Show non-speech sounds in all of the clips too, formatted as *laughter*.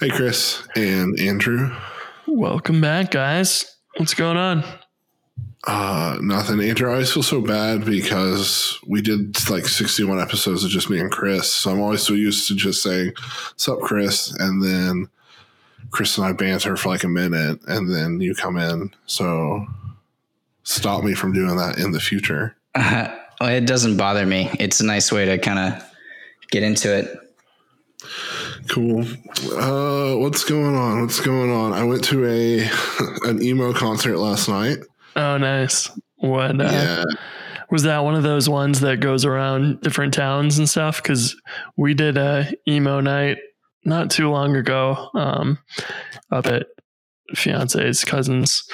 Hey, Chris and Andrew. Welcome back, guys. What's going on? Uh, nothing. Andrew, I always feel so bad because we did like 61 episodes of just me and Chris. So I'm always so used to just saying, Sup, Chris? And then Chris and I banter for like a minute and then you come in. So stop me from doing that in the future. Uh, *laughs* well, it doesn't bother me. It's a nice way to kind of get into it. Cool. Uh, what's going on? What's going on? I went to a *laughs* an emo concert last night. Oh, nice. What? Uh, yeah. Was that one of those ones that goes around different towns and stuff? Because we did a emo night not too long ago um, up at fiance's cousins,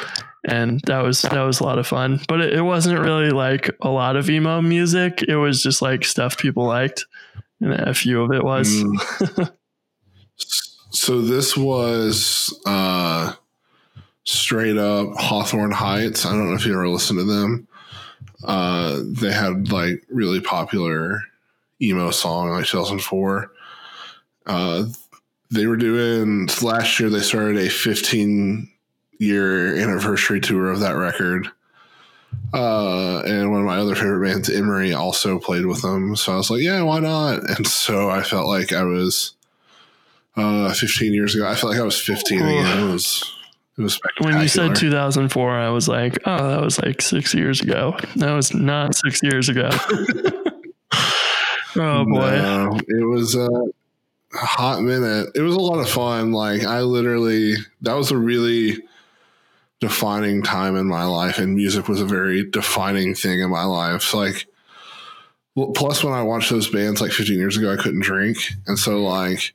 and that was that was a lot of fun. But it, it wasn't really like a lot of emo music. It was just like stuff people liked, and a few of it was. Mm. *laughs* so this was uh straight up Hawthorne Heights. I don't know if you ever listened to them. Uh, they had like really popular emo song like 2004. Uh, they were doing last year. They started a 15 year anniversary tour of that record. Uh, and one of my other favorite bands, Emery, also played with them. So I was like, yeah, why not? And so I felt like I was uh, 15 years ago. I felt like I was 15 again. It was it was when you said 2004, I was like, oh, that was like six years ago. That was not six years ago. *laughs* oh boy, no, it was a hot minute. It was a lot of fun. Like I literally, that was a really defining time in my life, and music was a very defining thing in my life. Like, plus when I watched those bands like 15 years ago, I couldn't drink, and so like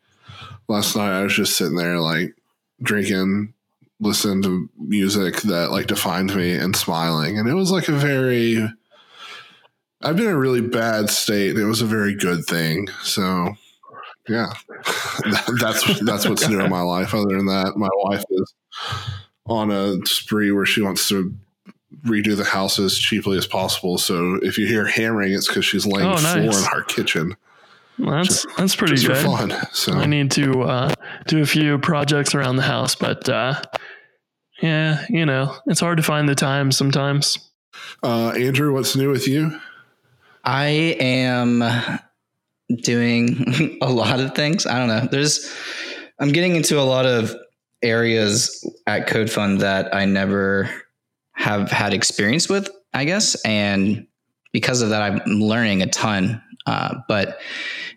last night I was just sitting there like drinking listening to music that like defined me and smiling. And it was like a very i've been in a really bad state. It was a very good thing. So yeah. *laughs* That's that's what's new in my life. Other than that my wife is on a spree where she wants to redo the house as cheaply as possible. So if you hear hammering it's because she's laying oh, nice. floor in our kitchen well, that's just, that's pretty good. Fun, so. I need to uh, do a few projects around the house, but uh, yeah, you know, it's hard to find the time sometimes. Uh, Andrew, what's new with you? I am doing *laughs* a lot of things. I don't know. There's, I'm getting into a lot of areas at CodeFund that I never have had experience with, I guess. And because of that, I'm learning a ton. Uh, but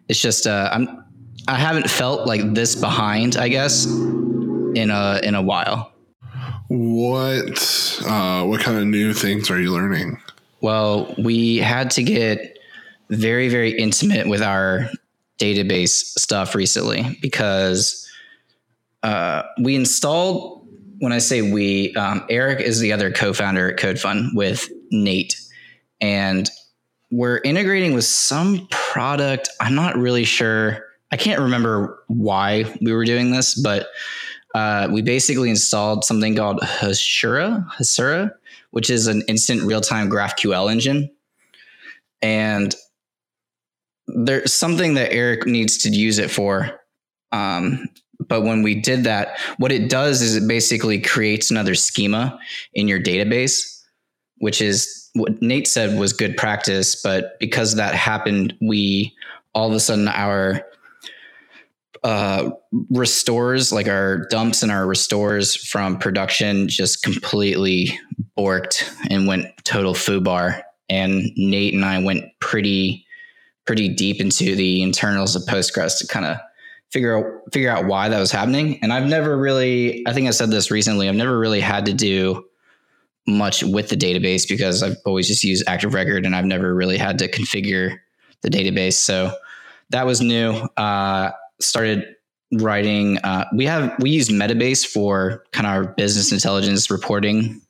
it's just, uh, I'm, I haven't felt like this behind, I guess, in a, in a while. What uh, what kind of new things are you learning? Well, we had to get very very intimate with our database stuff recently because uh, we installed. When I say we, um, Eric is the other co-founder at CodeFund with Nate, and we're integrating with some product. I'm not really sure. I can't remember why we were doing this, but uh, we basically installed something called Hasura, Hasura, which is an instant real-time GraphQL engine. And there's something that Eric needs to use it for. Um, but when we did that, what it does is it basically creates another schema in your database, which is what Nate said was good practice. But because that happened, we all of a sudden our uh, restores, like our dumps and our restores from production, just completely borked and went total foobar. And Nate and I went pretty, pretty deep into the internals of Postgres to kind of figure out figure out why that was happening. And I've never really, I think I said this recently, I've never really had to do much with the database because I've always just used Active Record and I've never really had to configure the database. So that was new. Uh, started writing. Uh, we have we use Metabase for kind of our business intelligence reporting.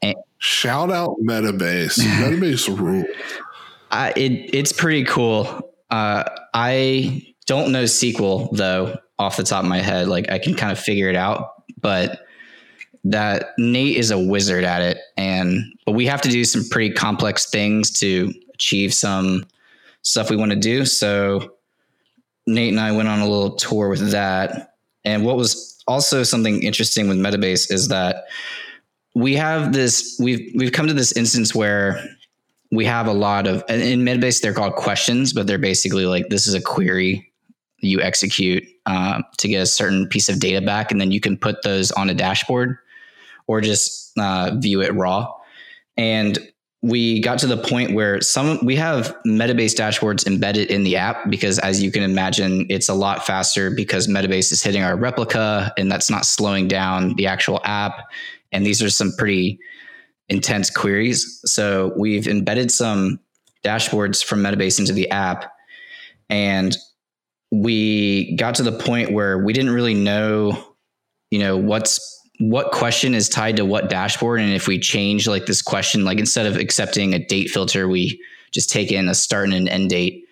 And Shout out Metabase. *laughs* Metabase rule. Uh, it it's pretty cool. Uh, I don't know SQL though off the top of my head. Like I can kind of figure it out, but that Nate is a wizard at it. And but we have to do some pretty complex things to achieve some stuff we want to do. So Nate and I went on a little tour with that. And what was also something interesting with Metabase is that we have this we've we've come to this instance where we have a lot of in Metabase they're called questions, but they're basically like this is a query you execute um, to get a certain piece of data back, and then you can put those on a dashboard or just uh, view it raw. And we got to the point where some we have metabase dashboards embedded in the app because as you can imagine it's a lot faster because metabase is hitting our replica and that's not slowing down the actual app. And these are some pretty intense queries. So we've embedded some dashboards from metabase into the app. And we got to the point where we didn't really know you know what's what question is tied to what dashboard? And if we change like this question like instead of accepting a date filter we just take in a start and an end date.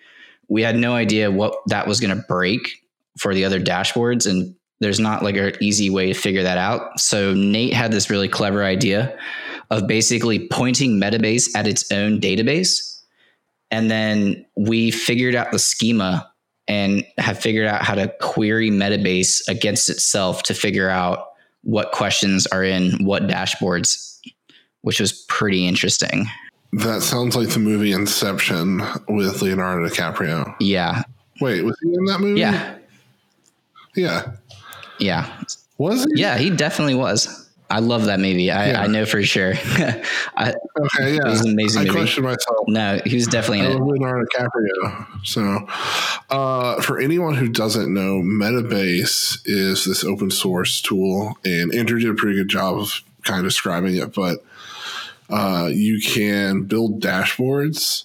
We had no idea what that was going to break for the other dashboards and there's not like an easy way to figure that out. So nate had this really clever idea of basically pointing metabase at its own database and then we figured out the schema and have figured out how to query metabase against itself to figure out what questions are in what dashboards, which was pretty interesting. That sounds like the movie Inception with Leonardo DiCaprio. Yeah. Wait, was he in that movie? Yeah. Yeah. Yeah. Was he? Yeah, he definitely was. I love that movie. I, Yeah. I know for sure. *laughs* I, Okay, yeah. It was an amazing I movie. question myself. no, he was definitely I in love it. Leonardo DiCaprio. So, uh, for anyone who doesn't know, Metabase is this open source tool, and Andrew did a pretty good job of kind of describing it. But uh, you can build dashboards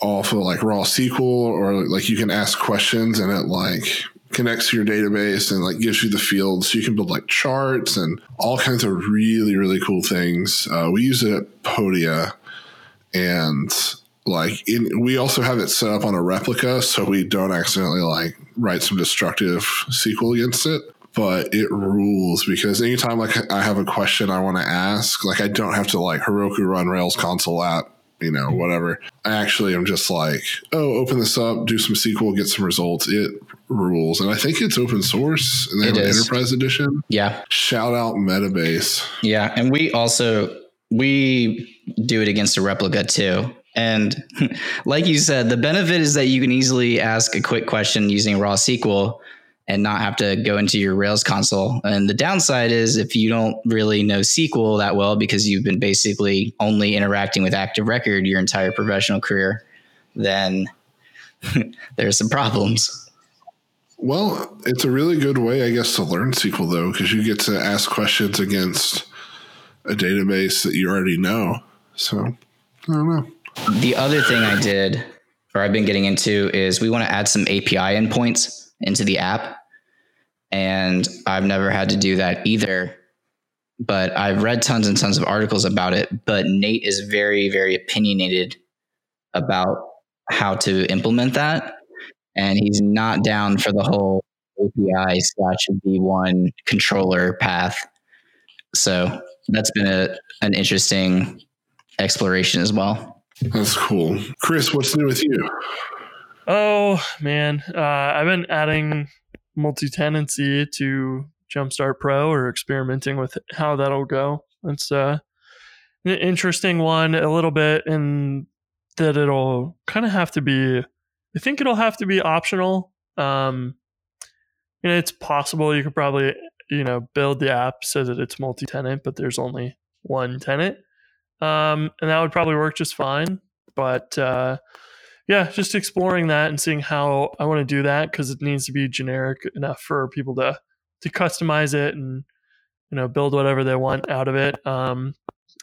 off of like raw SQL, or like you can ask questions, and it like connects to your database and like gives you the fields. So you can build like charts and all kinds of really really cool things. Uh, we use it at Podia and like in, we also have it set up on a replica so we don't accidentally like write some destructive SQL against it. But it rules because anytime like I have a question I want to ask, like I don't have to like Heroku run Rails console app, you know, whatever. I actually am just like, oh, open this up, do some SQL, get some results. It rules, and I think it's open source, and they It have an enterprise edition. Yeah. Shout out Metabase. Yeah. And we also we do it against a replica too. And *laughs* like you said, the benefit is that you can easily ask a quick question using raw SQL and not have to go into your Rails console. And the downside is if you don't really know SQL that well because you've been basically only interacting with Active Record your entire professional career, then *laughs* there's some problems. Well, it's a really good way, I guess, to learn SQL though, because you get to ask questions against a database that you already know. So I don't know. The other thing I did, or I've been getting into, is we want to add some API endpoints into the app. And I've never had to do that either. But I've read tons and tons of articles about it. But Nate is very, very opinionated about how to implement that. And he's not down for the whole API slash V1 controller path. So that's been a, an interesting exploration as well. That's cool. Chris, what's new with you? Oh man, uh, I've been adding multi-tenancy to Jumpstart Pro or experimenting with how that'll go. It's uh, an interesting one a little bit in that it'll kind of have to be. I think it'll have to be optional. Um, know, it's possible you could probably you know build the app so that it's multi-tenant, but there's only one tenant, um, and that would probably work just fine. But uh, yeah, just exploring that and seeing how I want to do that because it needs to be generic enough for people to to customize it and you know build whatever they want out of it. Um,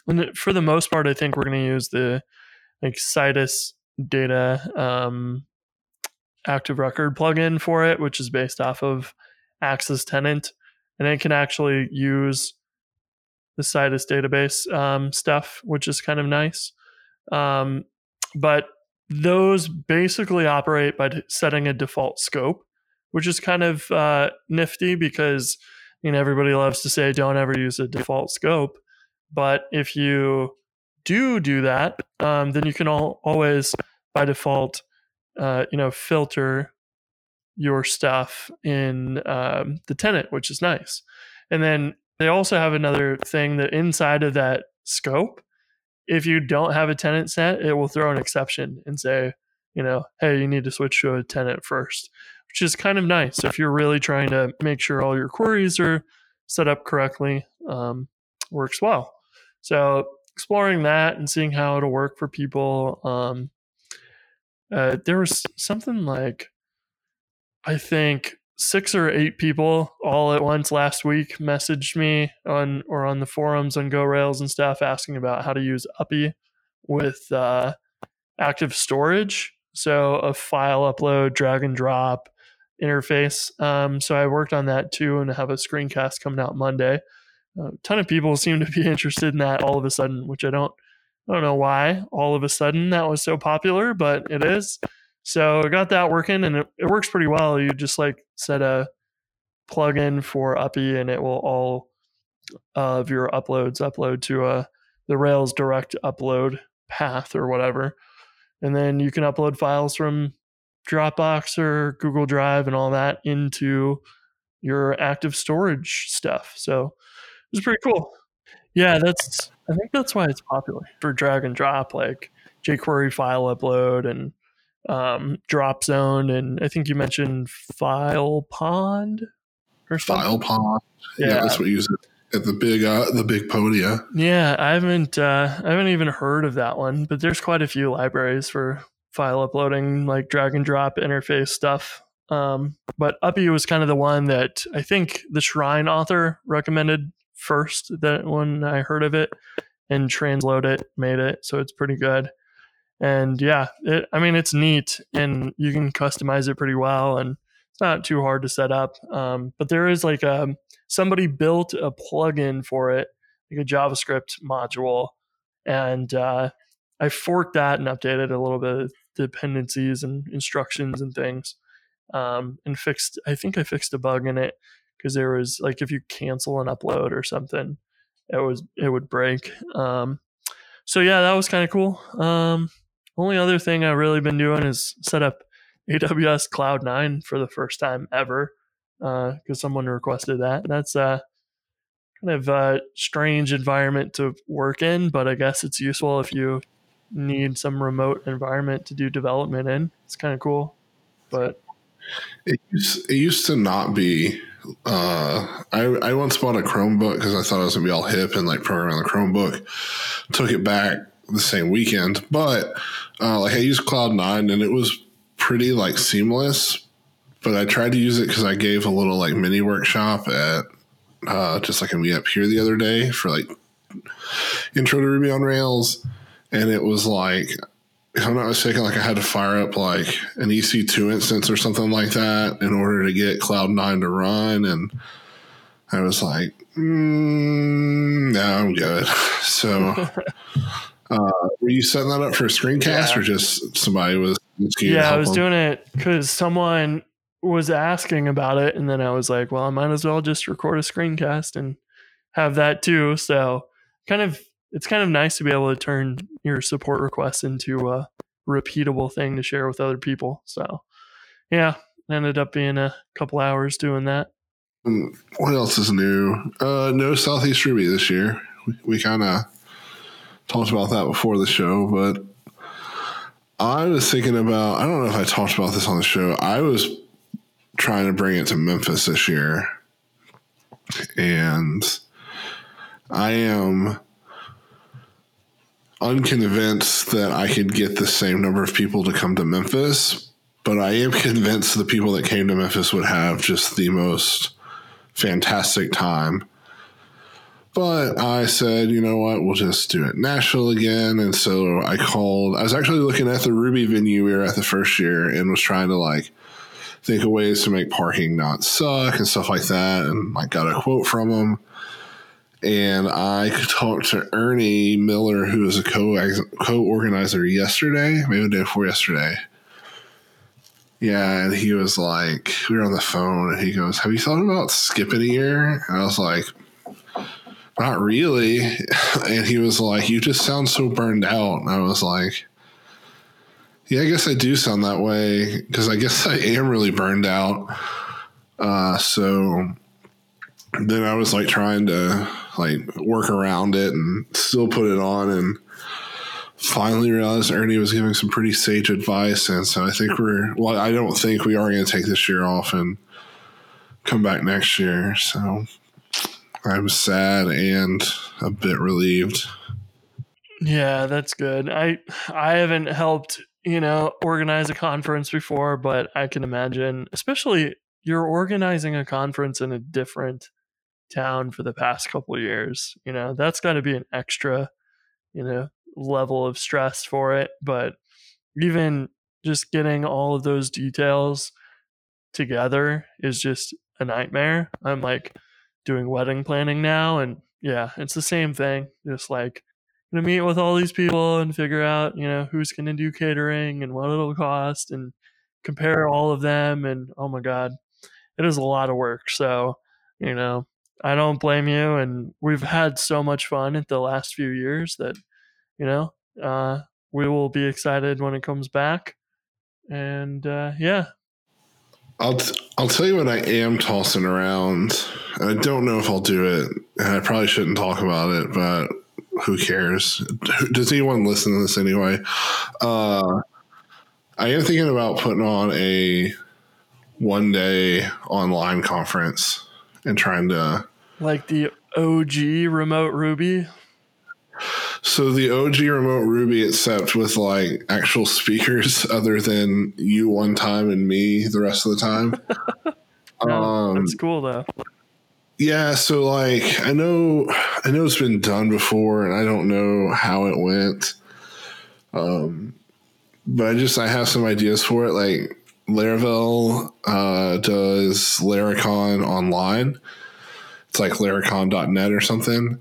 and for the most part, I think we're going to use the like Citus data um, active record plugin for it, which is based off of acts_as_tenant, and it can actually use the Citus database um, stuff, which is kind of nice. Um, but those basically operate by setting a default scope, which is kind of uh, nifty because you know everybody loves to say don't ever use a default scope, but if you do do that, um, then you can all, always by default, uh, you know, filter your stuff in um, the tenant, which is nice. And then they also have another thing that inside of that scope, if you don't have a tenant set, it will throw an exception and say, you know, hey, you need to switch to a tenant first, which is kind of nice if you're really trying to make sure all your queries are set up correctly. Um, works well. So exploring that and seeing how it'll work for people. Um, uh, there was something like, I think six or eight people all at once last week messaged me on or on the forums on GoRails and stuff asking about how to use Uppy with uh, active storage. So a file upload, drag and drop interface. Um, so I worked on that too and have a screencast coming out Monday. A ton of people *laughs* seem to be interested in that all of a sudden, which I don't I don't know why all of a sudden that was so popular, but it is. So I got that working and it, it works pretty well. You just like set a plugin for Uppy and it will all of your uploads upload to a uh, the Rails direct upload path or whatever. And then you can upload files from Dropbox or Google Drive and all that into your active storage stuff. So it's pretty cool. Yeah, that's I think that's why it's popular for drag and drop, like jQuery file upload and um, drop zone, and I think you mentioned FilePond or something. FilePond. Yeah. yeah, that's what you use at the big uh, the big podia. Yeah, I haven't uh, I haven't even heard of that one, but there's quite a few libraries for file uploading, like drag and drop interface stuff. Um, but Uppy was kind of the one that I think the Shrine author recommended first that when I heard of it and Transloadit, made it. So it's pretty good and yeah, it, I mean it's neat and you can customize it pretty well and it's not too hard to set up. Um, but there is like a um, somebody built a plugin for it, like a JavaScript module, and uh, I forked that and updated a little bit of dependencies and instructions and things, um, and fixed. I think I fixed a bug in it because there was like if you cancel an upload or something, it was it would break. Um, so yeah, that was kind of cool. Um, only other thing I've really been doing is set up AWS Cloud9 for the first time ever because uh, someone requested that. That's a kind of a strange environment to work in, but I guess it's useful if you need some remote environment to do development in. It's kind of cool, but it used, it used to not be. Uh, I I once bought a Chromebook because I thought it was gonna be all hip and like program on the Chromebook. Took it back the same weekend, but uh, like I used Cloud9 and it was pretty like seamless. But I tried to use it because I gave a little like mini workshop at uh, just like a meetup here the other day for like intro to Ruby on Rails, and it was like if I'm not mistaken, like I had to fire up like an EC2 instance or something like that in order to get Cloud9 to run, and I was like, mm, "No, I'm good." *laughs* So *laughs* Uh, were you setting that up for a screencast yeah. or just somebody was? Yeah, I was them? doing it because someone was asking about it, and then I was like, well, I might as well just record a screencast and have that too. So, kind of, it's kind of nice to be able to turn your support requests into a repeatable thing to share with other people. So, yeah, ended up being a couple hours doing that. Um, what else is new? Uh, no Southeast Ruby this year. We, we kind of talked about that before the show, but I was thinking about I don't know if I talked about this on the show. I was trying to bring it to Memphis this year. And I am unconvinced that I could get the same number of people to come to Memphis, but I am convinced the people that came to Memphis would have just the most fantastic time. But I said, you know what, we'll just do it Nashville again. And so I called, I was actually looking at the Ruby venue we were at the first year and was trying to like think of ways to make parking not suck and stuff like that. And I got a quote from them. And I *laughs* talked to Ernie Miller, who was a co co organizer yesterday, maybe the day before yesterday. Yeah, and he was like, we were on the phone, and he goes, "Have you thought about skipping a year?" And I was like, not really. *laughs* And he was like, You just sound so burned out. And I was like, Yeah, I guess I do sound that way because I guess *laughs* I am really burned out. Uh, so then I was like trying to like work around it and still put it on and finally realized Ernie was giving some pretty sage advice. And so I think we're, well, I don't think we are going to take this year off and come back next year. So I'm sad and a bit relieved. Yeah, that's good. I I haven't helped, you know, organize a conference before, but I can imagine, especially you're organizing a conference in a different town for the past couple years. You know, that's got to be an extra, you know, level of stress for it. But even just getting all of those details together is just a nightmare. I'm like doing wedding planning now, and yeah, it's the same thing. Just like gonna meet with all these people and figure out, you know, who's gonna do catering and what it'll cost and compare all of them. And oh my god, it is a lot of work. So, you know, I don't blame you. And we've had so much fun at the last few years that, you know, uh, we will be excited when it comes back. And uh, yeah. I'll t- I'll tell you what I am tossing around. I don't know if I'll do it, and I probably shouldn't talk about it, but who cares? Does anyone listen to this anyway? Uh, I am thinking about putting on a one day online conference and trying to like the OG remote Ruby. So the OG remote Ruby, except with like actual speakers, *laughs* other than you one time and me the rest of the time. *laughs* um, that's cool though. Yeah, so like I know I know it's been done before, and I don't know how it went. Um, but I just I have some ideas for it. Like Laravel uh, does Laracon online. It's like laracon.net or something.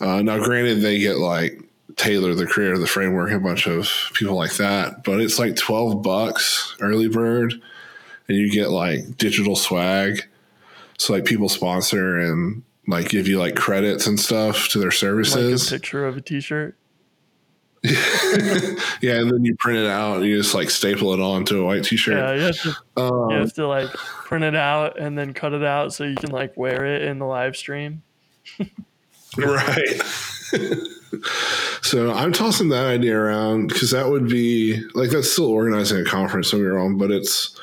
Uh, now, granted, they get like Taylor, the creator of the framework, a bunch of people like that, but it's like 12 bucks early bird, and you get like digital swag. So, like, people sponsor and like give you like credits and stuff to their services. Like a picture of a t shirt. *laughs* yeah, and then you print it out and you just like staple it onto a white t-shirt. Yeah, you have to, um, you have to like print it out and then cut it out so you can like wear it in the live stream. *laughs* right. *laughs* so I'm tossing that idea around because that would be like that's still organizing a conference. Don't get wrong, but it's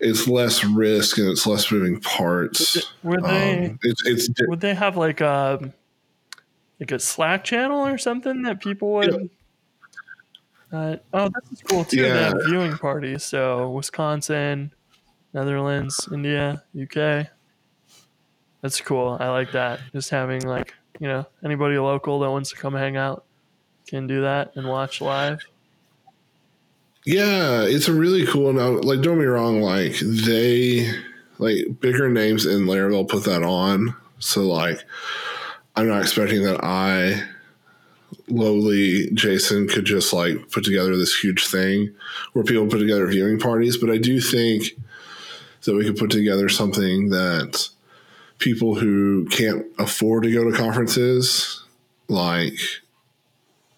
it's less risk and it's less moving parts. Would they? Um, it's, it's would they have like a um, like a Slack channel or something that people would. Uh, oh, this is cool too. Yeah. They have viewing parties. So Wisconsin, Netherlands, India, UK. That's cool. I like that. Just having like you know anybody local that wants to come hang out can do that and watch live. Yeah, it's a really cool. Now, like, don't be wrong. Like they, like bigger names in Laravel put that on. So like, I'm not expecting that I, lowly Jason, could just like put together this huge thing where people put together viewing parties. But I do think that we could put together something that people who can't afford to go to conferences, like,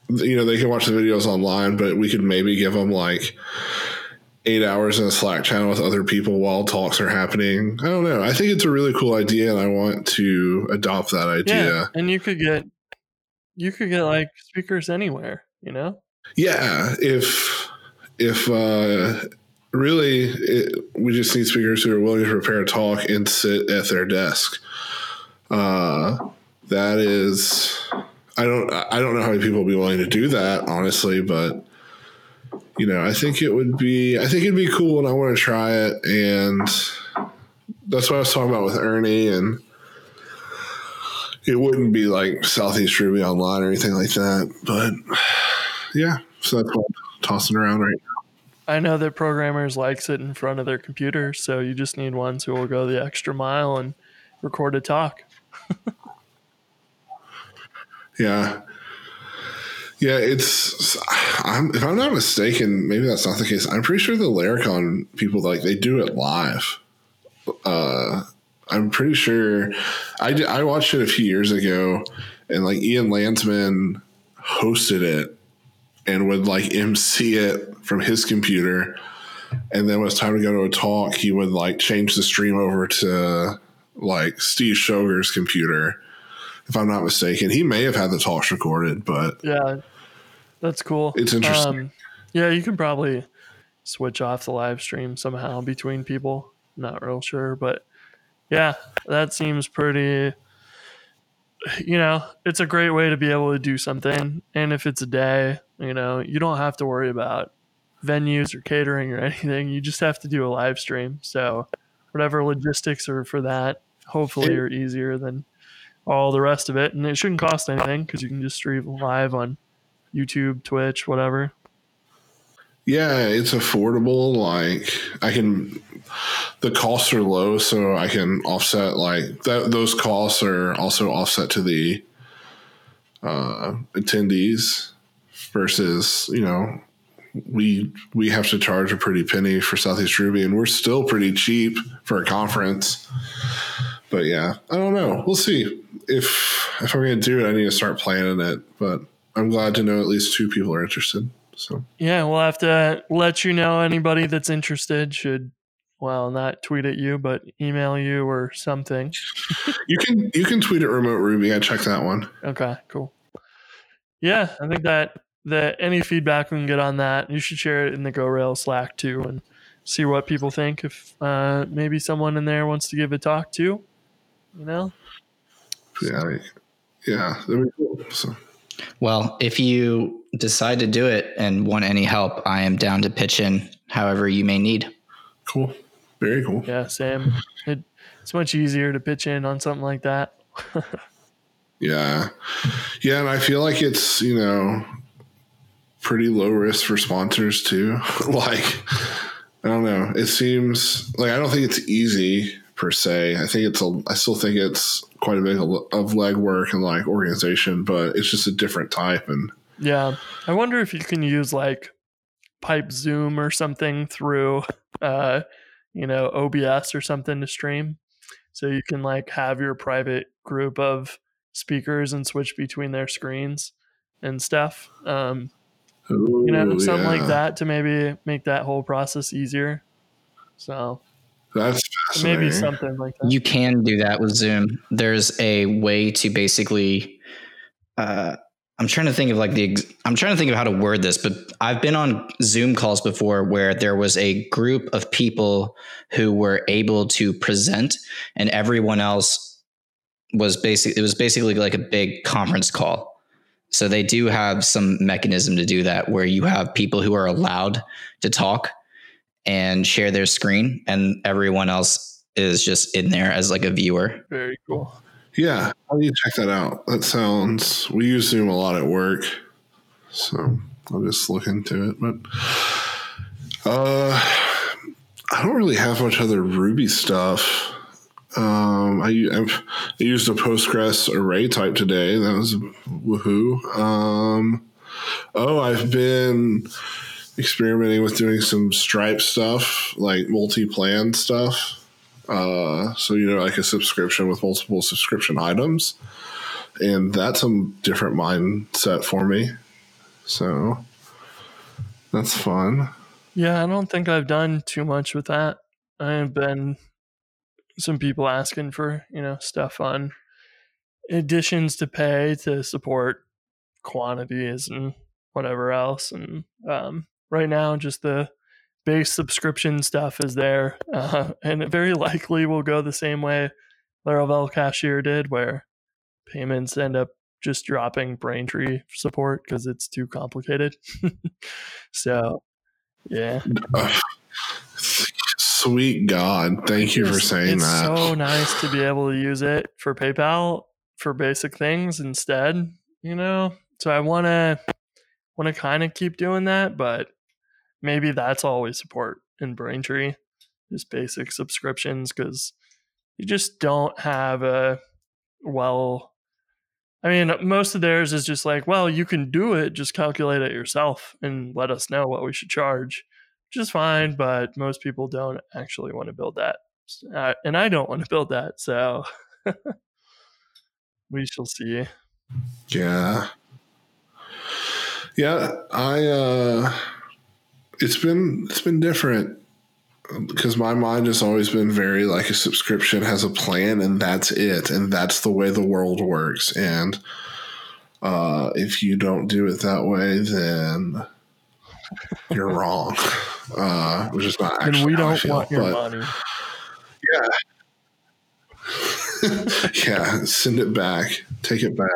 you know, they can watch the videos online, but we could maybe give them like eight hours in a Slack channel with other people while talks are happening. I don't know. I think it's a really cool idea, and I want to adopt that idea. Yeah, and you could get you could get like speakers anywhere, you know. Yeah, if if uh, really it, we just need speakers who are willing to prepare a talk and sit at their desk. Uh, that is, I don't I don't know how many people will be willing to do that, honestly, but you know, I think it would be, I think it'd be cool and I want to try it. And that's what I was talking about with Ernie. And it wouldn't be like Southeast Ruby Online or anything like that. But yeah, so that's what I'm tossing around right now. I know that programmers like sitting in front of their computer. So you just need ones who will go the extra mile and record a talk. *laughs* yeah. Yeah, it's. I'm, if I'm not mistaken, maybe that's not the case. I'm pretty sure the Laracon people like they do it live. Uh, I'm pretty sure. I did, I watched it a few years ago, and like Ian Landsman hosted it and would like MC it from his computer. And then when it's time to go to a talk, he would like change the stream over to like Steve Schoger's computer, if I'm not mistaken. He may have had the talks recorded, but Yeah, that's cool. It's interesting. Um, yeah, you can probably switch off the live stream somehow between people. Not real sure, but yeah, that seems pretty. You know, it's a great way to be able to do something. And if it's a day, you know, you don't have to worry about venues or catering or *laughs* anything. You just have to do a live stream. So, whatever logistics are for that, hopefully, are easier than all the rest of it. And it shouldn't cost anything because you can just stream live on YouTube, Twitch, whatever. yeah, it's affordable. Like I can, the costs are low, so I can offset like that. Those costs are also offset to the uh, attendees versus you know we we have to charge a pretty penny for Southeast Ruby, and we're still pretty cheap for a conference. But yeah, I don't know. We'll see if if I'm to do it. I need to start planning it. But I'm glad to know at least two people are interested. So Yeah, we'll have to let you know anybody that's interested should, well, not tweet at you, but email you or something. *laughs* you can you can tweet at Remote Ruby. I checked that one. Okay, cool. Yeah, I think that that any feedback we can get on that, you should share it in the Go Rail Slack too, and see what people think. If uh, maybe someone in there wants to give a talk too, you know. Yeah, yeah, that'd be cool. So Well, if you decide to do it and want any help, I am down to pitch in however you may need. cool, very cool. Yeah, Sam. It, it's much easier to pitch in on something like that. *laughs* Yeah. Yeah. And I feel like it's, you know, pretty low risk for sponsors too. *laughs* like, I don't know. It seems like I don't think it's easy per se. I think it's a, I still think it's quite a bit of of legwork and like organization, but it's just a different type. And Yeah. I wonder if you can use like pipe Zoom or something through uh you know OBS or something to stream. So you can like have your private group of speakers and switch between their screens and stuff. Um you know, Ooh, something like that to maybe make that whole process easier. So That's maybe something like that. You can do that with Zoom. There's a way to basically. Uh, I'm trying to think of like the. I'm trying to think of how to word this, but I've been on Zoom calls before where there was a group of people who were able to present, and everyone else was basic. It was basically like a big conference call. So they do have some mechanism to do that where you have people who are allowed to talk and share their screen, and everyone else is just in there as like a viewer. Very cool. Yeah, I need to check that out. That sounds. We use Zoom a lot at work, so I'll just look into it. But uh, I don't really have much other Ruby stuff. Um, I, I've, I used a Postgres array type today. That was woohoo. Um, oh, I've been experimenting with doing some Stripe stuff, like multi-plan stuff. Uh, so you know, like a subscription with multiple subscription items, and that's a different mindset for me. So that's fun. Yeah, I don't think I've done too much with that. I've been some people asking for, you know, stuff on additions to pay to support quantities and whatever else. And um, right now, just the base subscription stuff is there. Uh, *laughs* and it very likely will go the same way Laravel Cashier did, where payments end up just dropping Braintree support because it's too complicated. *laughs* so, yeah. *sighs* Sweet God, thank you for saying it's that. It's so nice to be able to use it for PayPal for basic things instead, you know. So I want to want to kind of keep doing that, but maybe that's all we support in Braintree, just basic subscriptions because you just don't have a well. I mean, most of theirs is just like, well, you can do it, just calculate it yourself and let us know what we should charge, which is fine. But most people don't actually want to build that uh, and I don't want to build that. So *laughs* we shall see. Yeah. Yeah, I uh it's been it's been different because my mind has always been very like a subscription has a plan and that's it and that's the way the world works and uh if you don't do it that way then you're *laughs* wrong uh which is not And we don't feel, want your money. yeah, *laughs* Yeah. send it back. Take it back.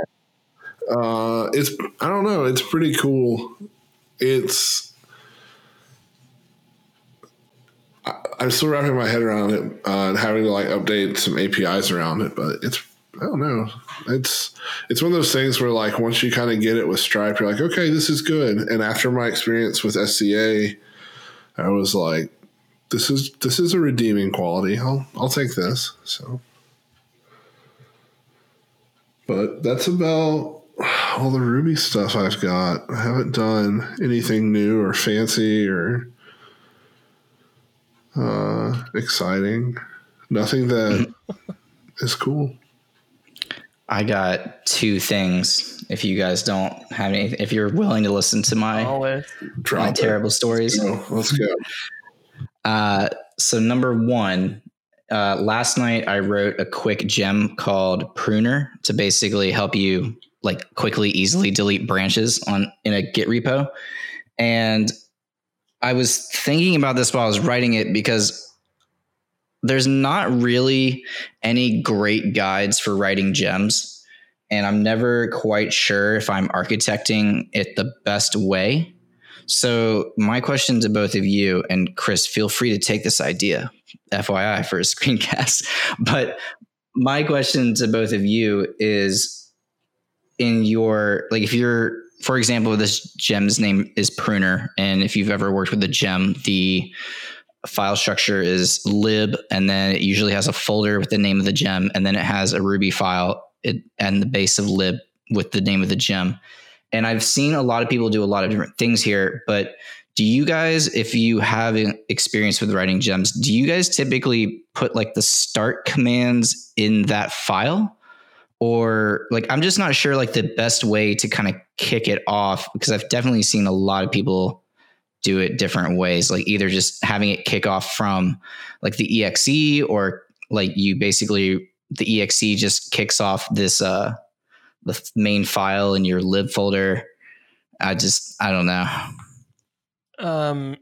Uh, it's I don't know. It's pretty cool. It's I, I'm still wrapping my head around it uh, and having to like update some APIs around it, but it's I don't know. It's it's one of those things where like once you kind of get it with Stripe, you're like, okay, this is good. And after my experience with SCA, I was like, this is this is a redeeming quality. I'll I'll take this. So but that's about all the Ruby stuff I've got. I haven't done anything new or fancy or uh, exciting. Nothing that *laughs* is cool. I got two things. If you guys don't have any, if you're willing to listen to my Always. my Drop it. terrible stories, So, let's go. *laughs* Uh, so number one, uh, last night I wrote a quick gem called Pruner to basically help you like quickly, easily delete branches on in a Git repo. And I was thinking about this while I was writing it because there's not really any great guides for writing gems. And I'm never quite sure if I'm architecting it the best way. So, my question to both of you, and Chris, feel free to take this idea, FYI, for a screencast. *laughs* But my question to both of you is in your, like, if you're, for example, this gem's name is Pruner. And if you've ever worked with a gem, the file structure is lib, and then it usually has a folder with the name of the gem, and then it has a Ruby file it, and the base of lib with the name of the gem. And I've seen a lot of people do a lot of different things here, but do you guys, if you have experience with writing gems, do you guys typically put like the start commands in that file? Or like, I'm just not sure like the best way to kind of kick it off because I've definitely seen a lot of people do it different ways, like either just having it kick off from like the exe or like you basically, the exe just kicks off this, uh, the main file in your lib folder. I just I don't know. Um,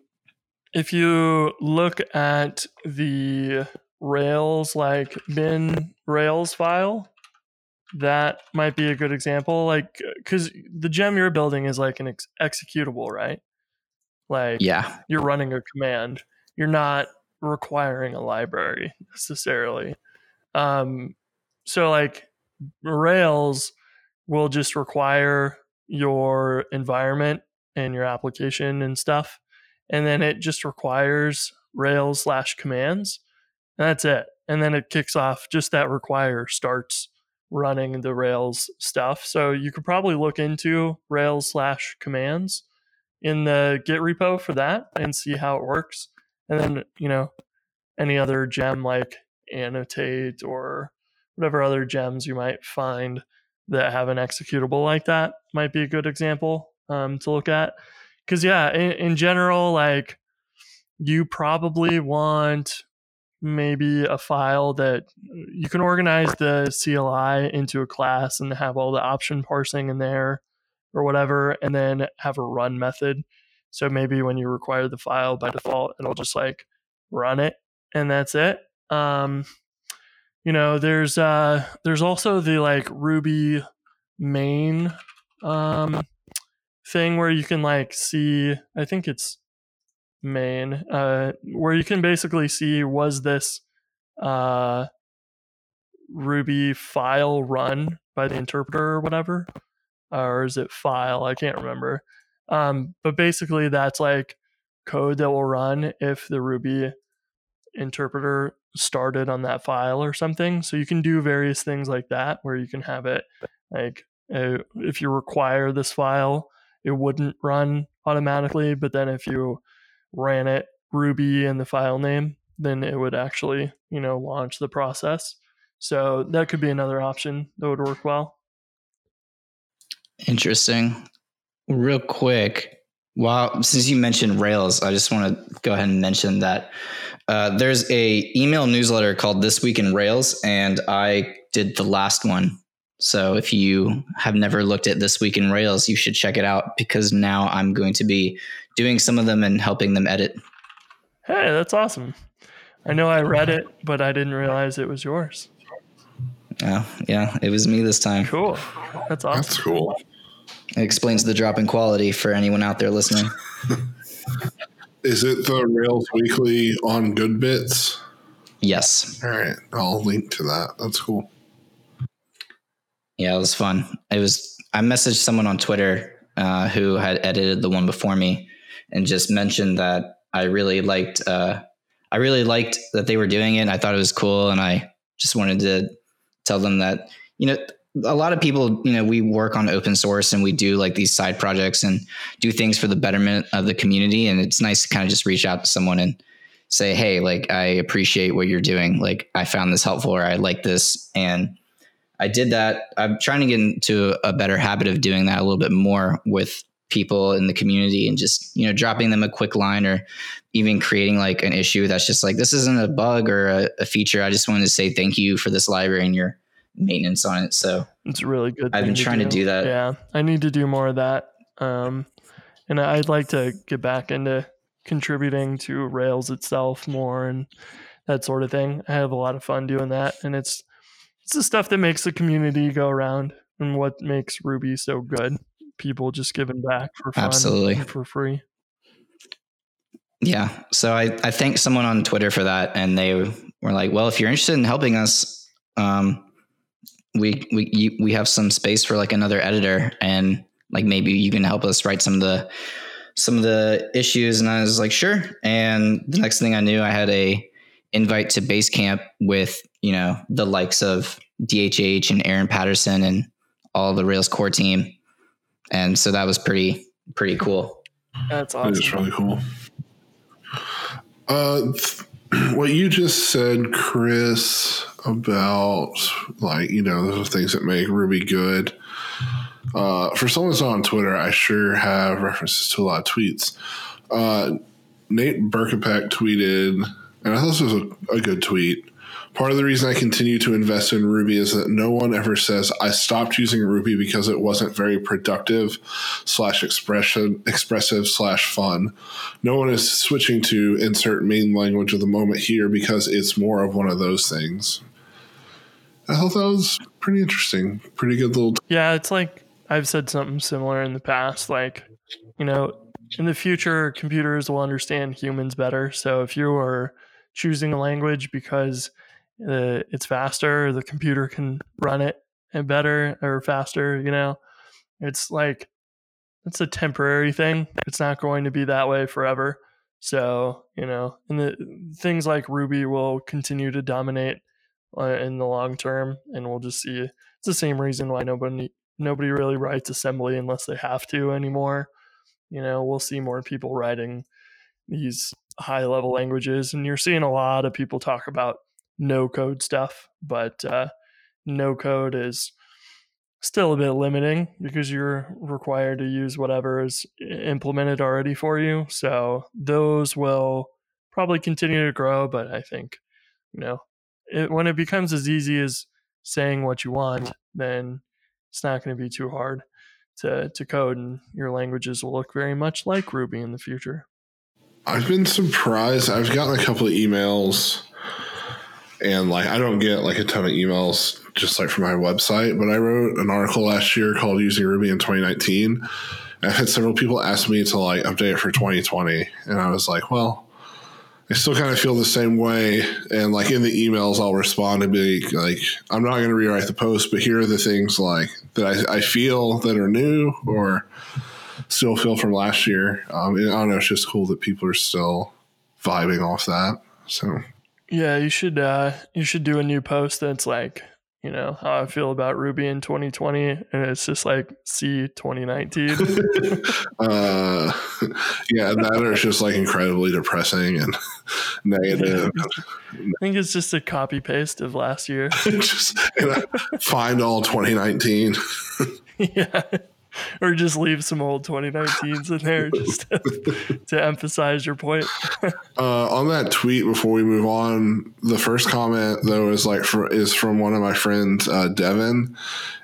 if you look at the Rails like bin Rails file, that might be a good example. Like, because the gem you're building is like an ex- executable, right? Like, Yeah. you're running a command. You're not requiring a library necessarily. Um, so like Rails will just require your environment and your application and stuff, and then it just requires Rails slash commands. And that's it. And then it kicks off just that require starts running the Rails stuff. So you could probably look into Rails slash commands in the Git repo for that and see how it works. And then, you know, any other gem like annotate or whatever other gems you might find that have an executable like that might be a good example um, to look at. Because, yeah, in, in general, like you probably want maybe a file that you can organize the CLI into a class and have all the option parsing in there or whatever, and then have a run method. So maybe when you require the file by default, it'll just like run it and that's it. Um, you know, there's uh there's also the like Ruby main um thing where you can like see I think it's main uh where you can basically see was this uh Ruby file run by the interpreter or whatever? Or is it file? I can't remember. Um but basically that's like code that will run if the Ruby interpreter started on that file or something. So you can do various things like that where you can have it like uh, if you require this file, it wouldn't run automatically, but then if you ran it Ruby in the file name, then it would actually, you know, launch the process. So that could be another option that would work well. Interesting. real quick, well, since you mentioned Rails, I just want to go ahead and mention that uh, there's a email newsletter called This Week in Rails, and I did the last one. So if you have never looked at This Week in Rails, you should check it out because now I'm going to be doing some of them and helping them edit. Hey, that's awesome. I know I read it, but I didn't realize it was yours. Yeah, yeah, it was me this time. Cool. That's awesome. That's cool. It explains the drop in quality for anyone out there listening. *laughs* Is it the Rails Weekly on Good Bits? Yes. All right, I'll link to that. That's cool. Yeah, it was fun. It was. I messaged someone on Twitter uh, who had edited the one before me, and just mentioned that I really liked. Uh, I really liked that they were doing it. I thought it was cool, and I just wanted to tell them that you know a lot of people you know we work on open source and we do like these side projects and do things for the betterment of the community, and it's nice to kind of just reach out to someone and say, hey, like I appreciate what you're doing. Like I found this helpful, or I like this, and I did that. I'm trying to get into a better habit of doing that a little bit more with people in the community and just, you know, dropping them a quick line or even creating like an issue that's just like, this isn't a bug or a, a feature. I just wanted to say thank you for this library and your maintenance on it. So It's really good. I've been trying to do that. Yeah, I need to do more of that. Um, and I'd like to get back into contributing to Rails itself more and that sort of thing. I have a lot of fun doing that, and it's it's the stuff that makes the community go around and what makes Ruby so good. People just giving back for fun, Absolutely. for free. Yeah. So I, I thanked someone on Twitter for that. And they were like, well, if you're interested in helping us, um, we, we, you, we have some space for like another editor and like, maybe you can help us write some of the, some of the issues. And I was like, sure. And the next thing I knew, I had a invite to Basecamp with, you know, the likes of DHH and Aaron Patterson and all the Rails core team. And so that was pretty, pretty cool. That's That is awesome. really cool. Uh, *clears throat* what you just said, Chris, about like you know those are things that make Ruby good. Uh, for someone who's on Twitter, I sure have references to a lot of tweets. Uh, Nate Berkopec tweeted, and I thought this was a, a good tweet. Part of the reason I continue to invest in Ruby is that no one ever says I stopped using Ruby because it wasn't very productive slash expression expressive slash fun. No one is switching to insert main language of the moment here because it's more of one of those things. I thought that was pretty interesting. Pretty good little. Yeah, it's like I've said something similar in the past. Like, you know, in the future, computers will understand humans better. So if you are choosing a language because it's faster, the computer can run it and better or faster, you know, it's like it's a temporary thing. It's not going to be that way forever. So, you know, and the things like Ruby will continue to dominate uh, in the long term, and we'll just see. It's the same reason why nobody nobody really writes assembly unless they have to anymore. You know, we'll see more people writing these high level languages, and you're seeing a lot of people talk about no code stuff, but uh, no code is still a bit limiting because you're required to use whatever is implemented already for you. So those will probably continue to grow, but I think, you know, it, when it becomes as easy as saying what you want, then it's not going to be too hard to, to code, and your languages will look very much like Ruby in the future. I've been surprised. I've gotten a couple of emails, and like I don't get like a ton of emails just like from my website, but I wrote an article last year called "Using Ruby in 2019." And I've had several people ask me to like update it for 2020, and I was like, well. I still kind of feel the same way, and like in the emails, I'll respond and be like, "I'm not going to rewrite the post, but here are the things like that I, I feel that are new or still feel from last year." Um, I don't know, it's just cool that people are still vibing off that. So Yeah, you should uh, you should do a new post that's like, you know, how I feel about Ruby in 2020, and it's just like C 2019. *laughs* uh, yeah, that or it's just like incredibly depressing and *laughs* negative. *laughs* I think it's just a copy paste of last year. just find all 2019. yeah. Or just leave some old 2019s in there just to, *laughs* to emphasize your point. *laughs* uh, on that tweet, before we move on, the first comment though is like for, is from one of my friends, uh, Devin,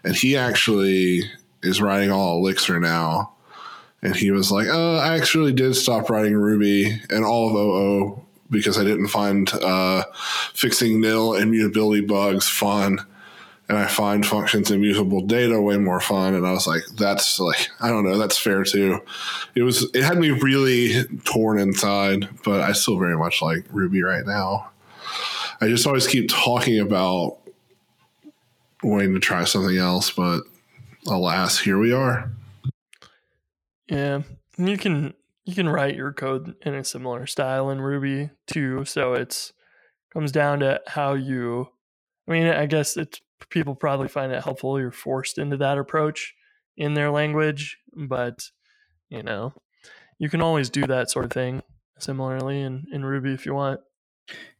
and he actually is writing all Elixir now. And he was like, "Oh, I actually did stop writing Ruby and all of OO because I didn't find uh, fixing nil immutability bugs fun." And I find functions in mutable data way more fun. And I was like, that's like, I don't know, that's fair too. It was, it had me really torn inside, but I still very much like Ruby right now. I just always keep talking about wanting to try something else, but alas, here we are. Yeah, you can you can write your code in a similar style in Ruby too. So it's comes down to how you. I mean, I guess it's people probably find it helpful. You're forced into that approach in their language, but you know, you can always do that sort of thing similarly in, in Ruby if you want.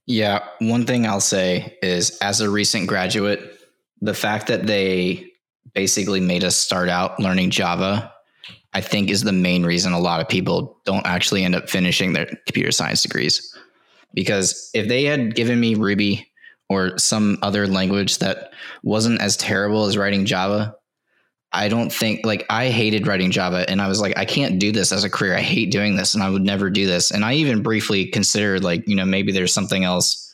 Yeah. One thing I'll say is as a recent graduate, the fact that they basically made us start out learning Java, I think is the main reason a lot of people don't actually end up finishing their computer science degrees. Because if they had given me Ruby or some other language that wasn't as terrible as writing Java, I don't think like I hated writing Java and I was like, I can't do this as a career. I hate doing this and I would never do this. And I even briefly considered like, you know, maybe there's something else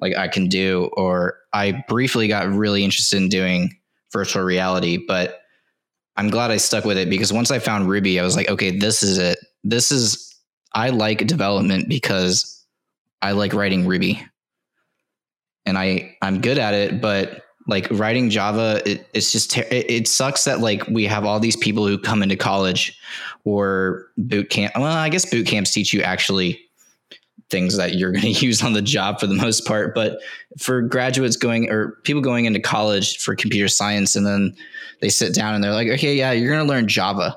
like I can do, or I briefly got really interested in doing virtual reality, but I'm glad I stuck with it because once I found Ruby, I was like, okay, this is it. This is, I like development because I like writing Ruby and I I'm good at it, but like writing Java, it, it's just it, it, sucks that like we have all these people who come into college or boot camp. Well, I guess boot camps teach you actually things that you're *laughs* going to use on the job for the most part. But for graduates going or people going into college for computer science, and then they sit down and they're like, okay, yeah, you're going to learn Java.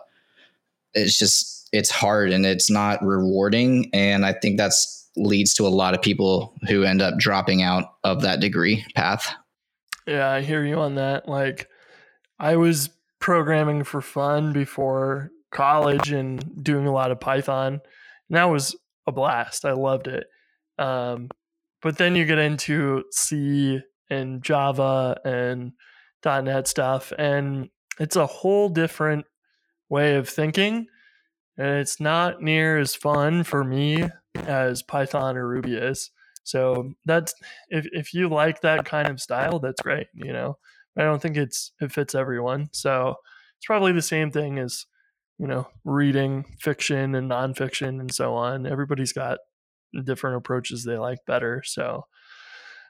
It's just it's hard and it's not rewarding, and I think that's leads to a lot of people who end up dropping out of that degree path. Yeah, I hear you on that. Like, I was programming for fun before college and doing a lot of Python, and that was a blast. I loved it. Um, but then you get into C and Java and .NET stuff, and it's a whole different way of thinking, and it's not near as fun for me as Python or Ruby is. So that's if if you like that kind of style, that's great. You know, I don't think it's it fits everyone. So it's probably the same thing as you know reading fiction and nonfiction and so on. Everybody's got different approaches they like better. So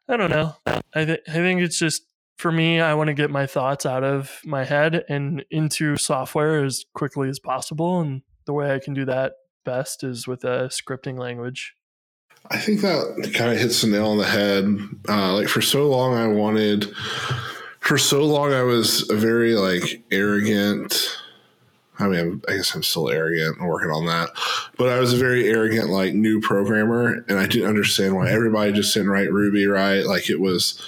I don't know. I th- I think it's just for me. I want to get my thoughts out of my head and into software as quickly as possible, and the way I can do that best is with a scripting language. I think that kind of hits the nail on the head. Uh, like for so long, I wanted. For so long, I was a very like arrogant. I mean, I guess I'm still arrogant and working on that, but I was a very arrogant like new programmer, and I didn't understand why everybody just didn't write Ruby right. Like it was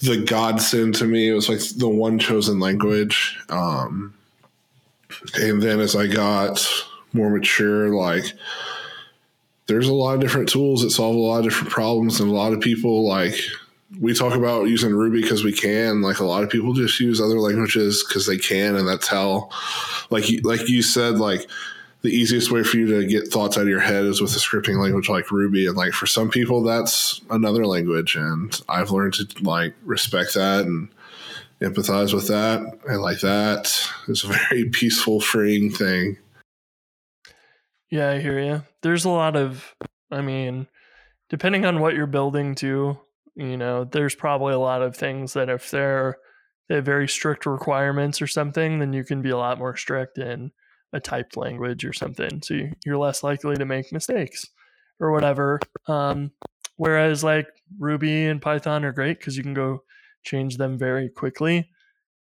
the godsend to me. It was like the one chosen language. Um, and then as I got more mature, like there's a lot of different tools that solve a lot of different problems, and a lot of people like we talk about using Ruby because we can. Like a lot of people just use other languages because they can, and that's how, like like you said, like the easiest way for you to get thoughts out of your head is with a scripting language like Ruby. And like for some people, that's another language, and I've learned to like respect that and empathize with that, and like that is a very *laughs* peaceful, freeing thing. Yeah, I hear you. There's a lot of, I mean, depending on what you're building to, you know, there's probably a lot of things that if they're they have very strict requirements or something, then you can be a lot more strict in a typed language or something. So you're less likely to make mistakes or whatever. Um, whereas like Ruby and Python are great because you can go change them very quickly.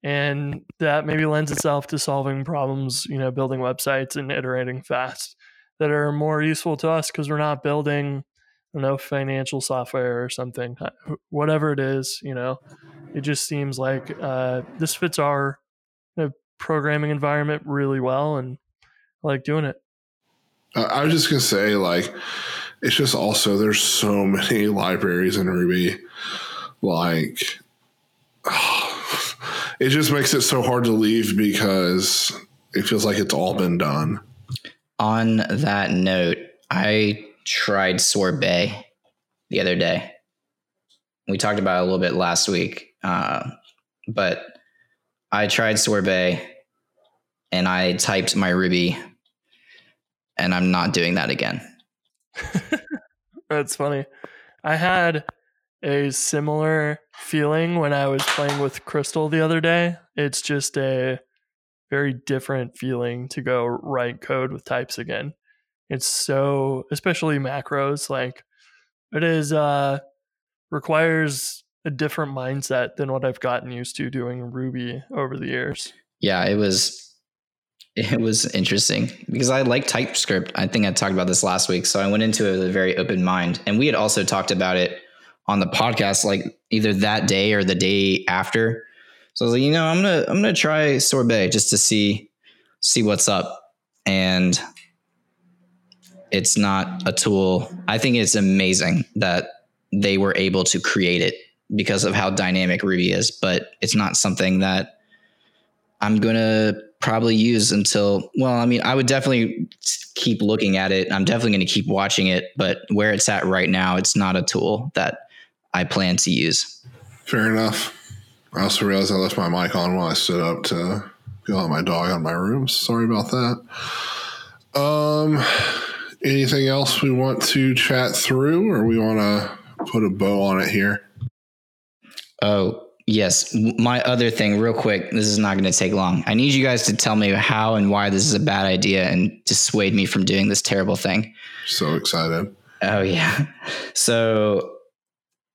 And that maybe lends itself to solving problems, you know, building websites and iterating fast that are more useful to us because we're not building you know financial software or something whatever it is you know it just seems like uh, this fits our you know, programming environment really well and I like doing it. I was just gonna say, like, it's just also there's so *laughs* many libraries in Ruby, like, *sighs* it just makes it so hard to leave because it feels like it's all been done. On that note, I tried Sorbet the other day. We talked about it a little bit last week, uh, but I tried Sorbet and I typed my Ruby, and I'm not doing that again. *laughs* That's funny. I had a similar feeling when I was playing with Crystal the other day. It's just a very different feeling to go write code with types again. It's so, especially macros, like it is, uh, requires a different mindset than what I've gotten used to doing Ruby over the years. Yeah, it was it was interesting because I like TypeScript. I think I talked about this last week, so I went into it with a very open mind, and we had also talked about it on the podcast, like either that day or the day after. So I was like, you know, I'm gonna I'm gonna try Sorbet just to see see what's up, and it's not a tool. I think it's amazing that they were able to create it because of how dynamic Ruby is, but it's not something that I'm gonna probably use until well i mean i would definitely keep looking at it. I'm definitely to keep watching it but where it's at right now it's not a tool that i plan to use. Fair enough i also realized i left my mic on while i stood up to go let my dog out of my room sorry about that um anything else we want to chat through or we want to put a bow on it here oh Yes. My other thing, real quick, this is not going to take long. I need you guys to tell me how and why this is a bad idea and dissuade me from doing this terrible thing. So excited. Oh, yeah. *laughs* So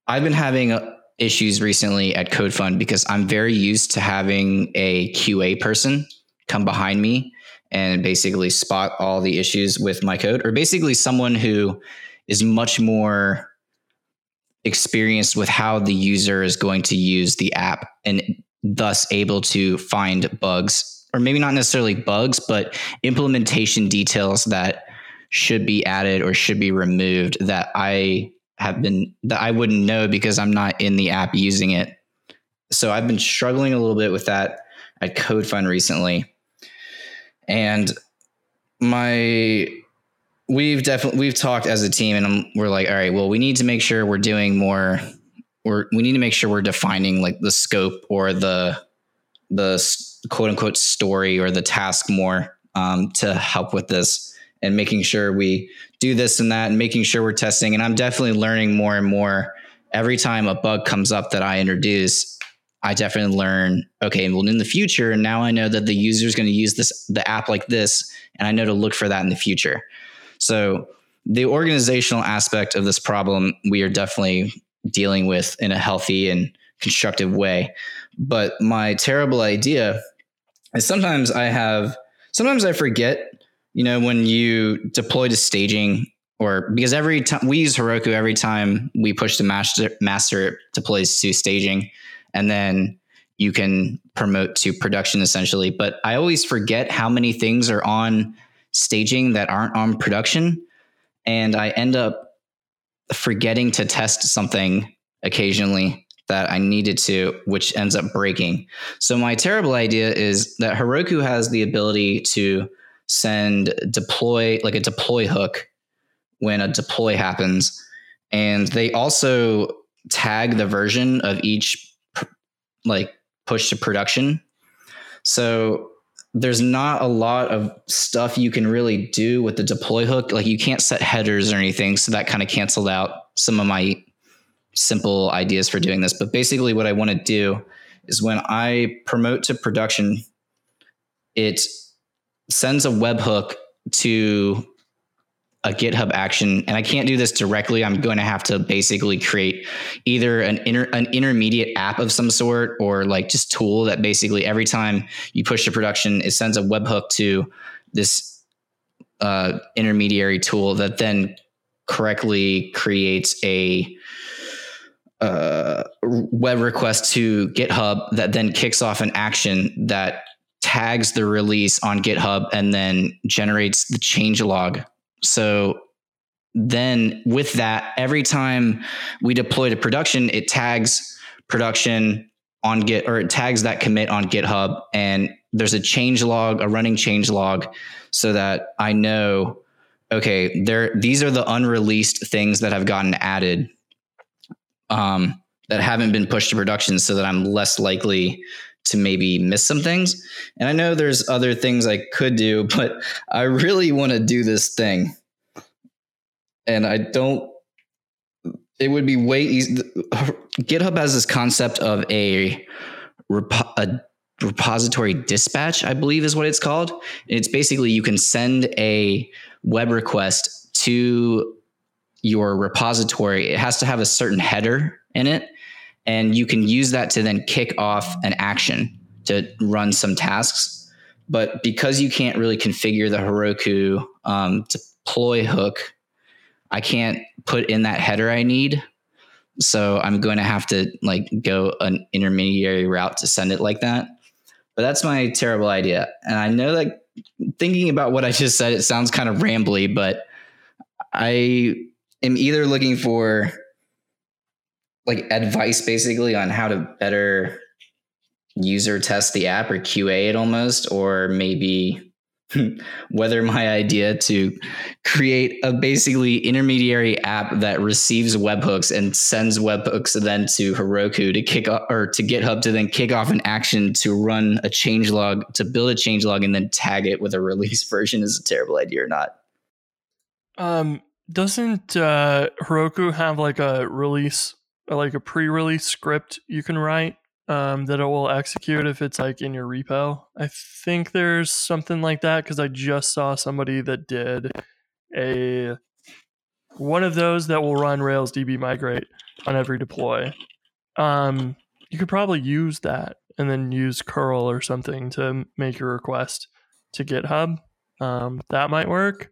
I've been having uh, issues recently at CodeFund because I'm very used to having a QA person come behind me and basically spot all the issues with my code, or basically someone who is much more experienced with how the user is going to use the app and thus able to find bugs or maybe not necessarily bugs but implementation details that should be added or should be removed that I have been that I wouldn't know because I'm not in the app using it. So I've been struggling a little bit with that at CodeFund recently. And my we've definitely we've talked as a team and I'm, we're like all right well we need to make sure we're doing more we're we need to make sure we're defining like the scope or the the quote unquote story or the task more um, to help with this and making sure we do this and that and making sure we're testing. And i'm definitely learning more and more. Every time a bug comes up that i introduce i definitely learn okay well in the future now i know that the user is going to use this the app like this and i know to look for that in the future. So the organizational aspect of this problem, we are definitely dealing with in a healthy and constructive way. But my terrible idea is sometimes I have, sometimes I forget, you know, when you deploy to staging or because every time we use Heroku every time we push the master, master deploys to staging and then you can promote to production essentially. But I always forget how many things are on staging that aren't on production. And I end up forgetting to test something occasionally that I needed to, which ends up breaking. So my terrible idea is that Heroku has the ability to send deploy like a deploy hook when a deploy happens. And they also tag the version of each like push to production. So there's not a lot of stuff you can really do with the deploy hook. Like you can't set headers or anything. So that kind of canceled out some of my simple ideas for doing this. But basically, what I want to do is when I promote to production, it sends a webhook to a GitHub action, and I can't do this directly. I'm going to have to basically create either an inter, an intermediate app of some sort or like just tool that basically every time you push to production, it sends a webhook to this uh, intermediary tool that then correctly creates a uh, web request to GitHub that then kicks off an action that tags the release on GitHub and then generates the change log. So then with that, every time we deploy to production, it tags production on Git or it tags that commit on GitHub and there's a change log, a running change log, so that I know, okay, there these are the unreleased things that have gotten added um, that haven't been pushed to production so that I'm less likely to maybe miss some things. And I know there's other things I could do, *laughs* but I really want to do this thing. And I don't, it would be way easy. *laughs* GitHub has this concept of a, a repository dispatch, I believe is what it's called. It's basically you can send a web request to your repository. It has to have a certain header in it and you can use that to then kick off an action to run some tasks. But because you can't really configure the Heroku um, deploy hook, I can't put in that header I need. So I'm going to have to like go an intermediary route to send it like that. But that's my terrible idea. And I know that thinking about what I just said, it sounds kind of rambly, but I am either looking for like advice basically on how to better user test the app or QA it almost, or maybe *laughs* whether my idea to create a basically intermediary app that receives webhooks and sends webhooks then to Heroku to kick off or to GitHub to then kick off an action to run a change log to build a change log and then tag it with a *laughs* release version is a terrible idea or not. Um, doesn't uh, Heroku have like a release like a pre-release script you can write um, that it will execute if it's like in your repo. I think there's something like that because I just saw somebody that did a one of those that will run Rails DB migrate on every deploy. Um, you could probably use that and then use curl or something to make your request to GitHub. Um, that might work.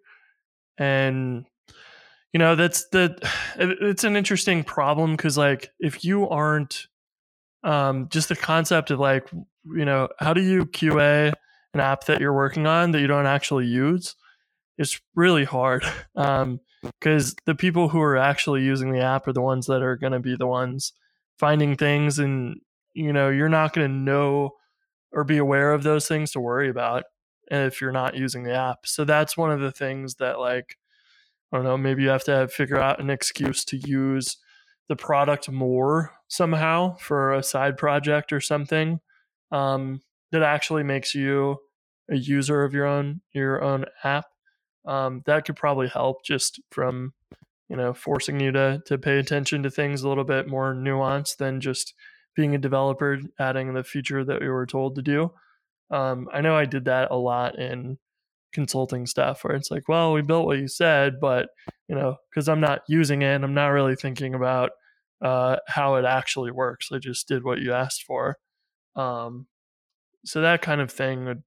And you know that's the *sighs* it's an interesting problem because like if you aren't um just the concept of like you know how do you qa an app that you're working on that you don't actually use? It's really hard *laughs* um because the people who are actually using the app are the ones that are going to be the ones finding things and you know you're not going to know or be aware of those things to worry about if you're not using the app. So that's one of the things that like Don't know, maybe you have to have, figure out an excuse to use the product more somehow for a side project or something um, that actually makes you a user of your own your own app. Um, that could probably help just from you know forcing you to to pay attention to things a little bit more nuanced than just being a developer adding the feature that we were told to do. Um, I know I did that a lot in consulting stuff where it's like, well, we built what you said, but you know, because I'm not using it, and I'm not really thinking about uh, how it actually works. I just did what you asked for. Um, so that kind of thing would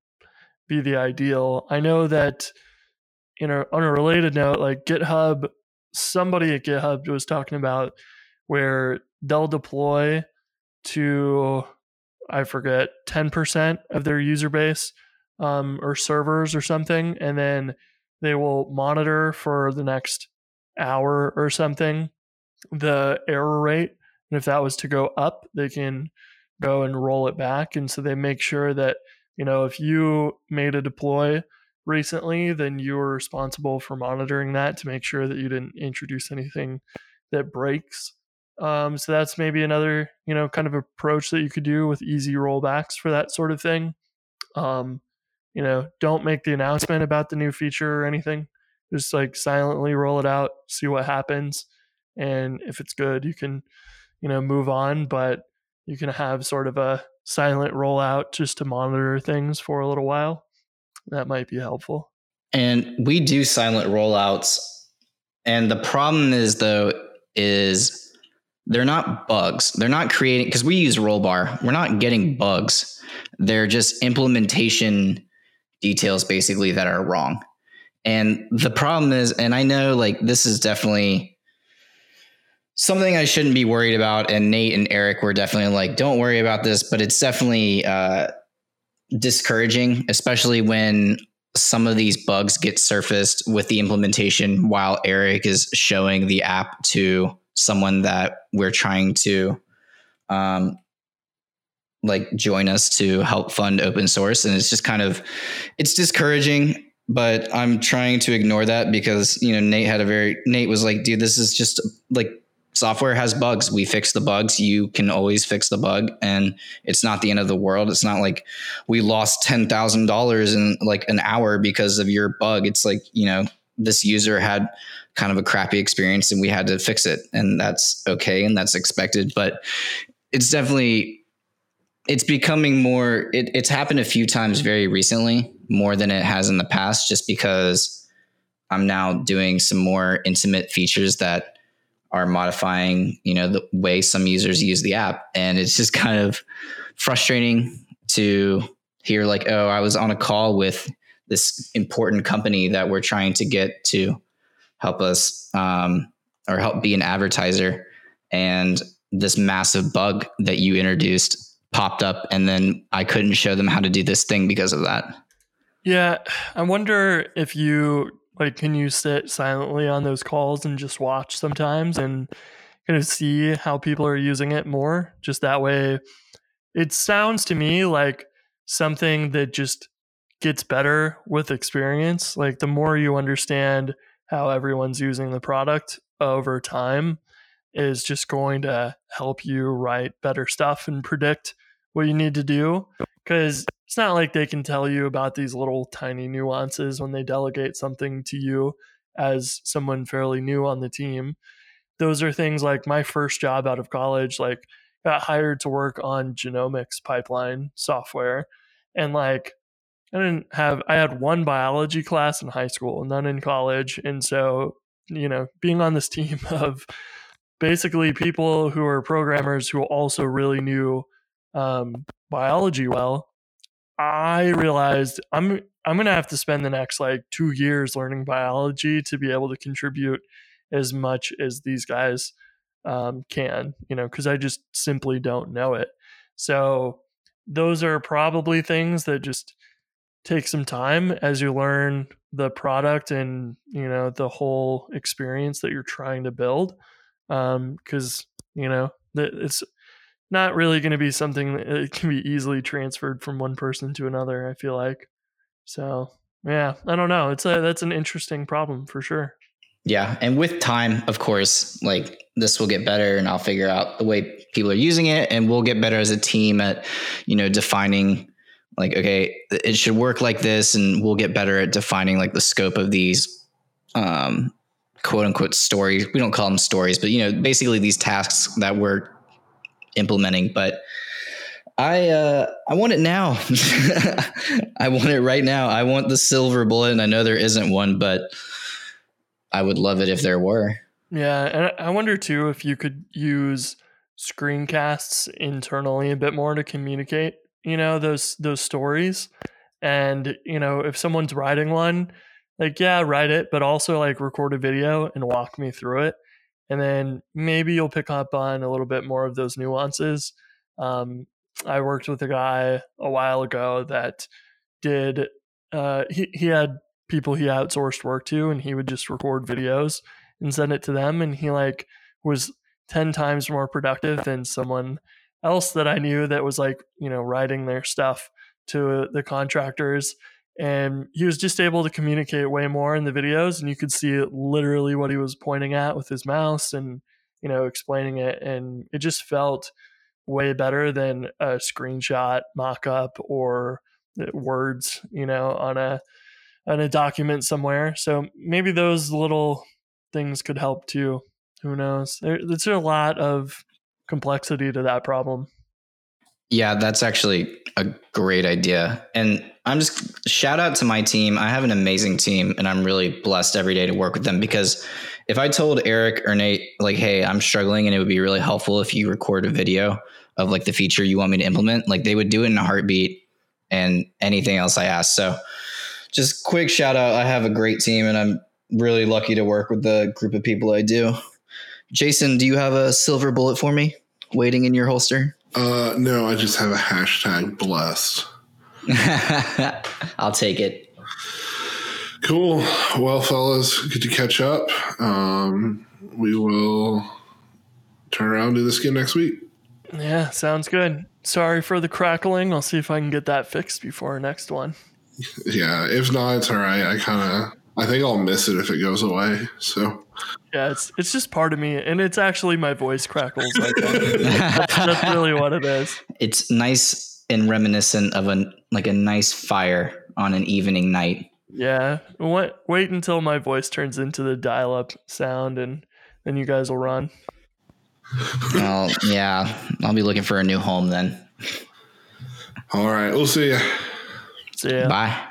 be the ideal. I know that, you know, on a related note, like GitHub, somebody at GitHub was talking about where they'll deploy to, I forget, 10% of their user base um, or servers or something, and then they will monitor for the next hour or something the error rate. And if that was to go up, they can go and roll it back. And so they make sure that, you know, if you made a deploy recently, then you were responsible for monitoring that to make sure that you didn't introduce anything that breaks. Um, so that's maybe another, you know, kind of approach that you could do with easy rollbacks for that sort of thing. Um, you know, don't make the announcement about the new feature or anything. Just like silently roll it out, see what happens. And if it's good, you can, you know, move on. But you can have sort of a silent rollout just to monitor things for a little while. That might be helpful. And we do silent rollouts. And the problem is, though, is they're not bugs. They're not creating, because we use Rollbar, we're not getting bugs. They're just implementation details basically that are wrong. And the problem is, and I know like this is definitely something I shouldn't be worried about. And Nate and Eric were definitely like, don't worry about this, but it's definitely uh, discouraging, especially when some of these bugs get surfaced with the implementation while Eric is showing the app to someone that we're trying to um, like join us to help fund open source and it's just kind of it's discouraging but i'm trying to ignore that because you know nate had a very nate was like dude this is just like software has bugs. We fix the bugs. You can always fix the bug and it's not the end of the world. It's not like we lost $10000 in like an hour because of your bug. It's like you know this user had kind of a crappy experience and we had to fix it and that's okay and that's expected but it's definitely it's becoming more it, it's happened a few times very recently more than it has in the past just because i'm now doing some more intimate features that are modifying you know the way some users use the app. And it's just kind of frustrating to hear like oh i was on a call with this important company that we're trying to get to help us um, or help be an advertiser. And this massive bug that you introduced popped up and then I couldn't show them how to do this thing because of that. Yeah, I wonder if you like can you sit silently on those calls and just watch sometimes and kind of see how people are using it more just that way it sounds to me like something that just gets better with experience like the more you understand how everyone's using the product over time is just going to help you write better stuff and predict what you need to do because it's not like they can tell you about these little tiny nuances when they delegate something to you as someone fairly new on the team. Those are things like my first job out of college like got hired to work on genomics pipeline software and like i didn't have i had one biology class in high school none in college and so you know being on this *laughs* team of basically people who are programmers who also really knew um, biology well, I realized I'm I'm gonna have to spend the next like two years learning biology to be able to contribute as much as these guys um, can, you know, because I just simply don't know it. So those are probably things that just take some time as you learn the product and you know the whole experience that you're trying to build because um, you know that it's not really going to be something that can be easily transferred from one person to another. I feel like so. Yeah, I don't know. It's a that's an interesting problem for sure. Yeah, and with time, of course, like this will get better, and I'll figure out the way people are using it, and we'll get better as a team at, you know, defining like okay, it should work like this, and we'll get better at defining like the scope of these um, quote unquote stories. We don't call them stories, but you know, basically these tasks that we're implementing, but I uh, I want it now. *laughs* I want it right now. I want the silver bullet, and I know there isn't one, but I would love it if there were. Yeah, and I wonder too if you could use screencasts internally a bit more to communicate, you know, those those stories. And you know, if someone's writing one, like yeah, write it, but also like record a video and walk me through it and then maybe you'll pick up on a little bit more of those nuances. Um, I worked with a guy a while ago that did uh, he he had people he outsourced work to, and he would just record videos and send it to them, and he like was ten times more productive than someone else that I knew that was like you know writing their stuff to the contractors and he was just able to communicate way more in the videos and you could see literally what he was pointing at with his mouse and you know explaining it and it just felt way better than a screenshot mock-up or uh, words you know on a on a document somewhere. So maybe those little things could help too. Who knows? There, there's a lot of complexity to that problem yeah that's actually a great idea and I'm just shout out to my team. I have an amazing team and I'm really blessed every day to work with them because if I told Eric or Nate, like, hey, I'm struggling and it would be really helpful if you record a video of like the feature you want me to implement, like they would do it in a heartbeat and anything else I ask. So just quick shout out. I have a great team and I'm really lucky to work with the group of people I do. Jason, do you have a silver bullet for me waiting in your holster? Uh, no, I just have a hashtag blessed. *laughs* I'll take it. Cool. Well, fellas, good to catch up. Um, we will turn around and do this again next week. Yeah, sounds good. Sorry for the crackling. I'll see if I can get that fixed before our next one. *laughs* Yeah, if not, it's all right. I kind of, I think I'll miss it if it goes away. So Yeah, it's it's just part of me, and it's actually my voice crackles like that. that's, that's really what it is. It's nice and reminiscent of a like a nice fire on an evening night. Yeah, wait, wait until my voice turns into the dial-up sound, and then you guys will run. Well, yeah, I'll be looking for a new home then. all right, we'll see you. See yeah. Bye.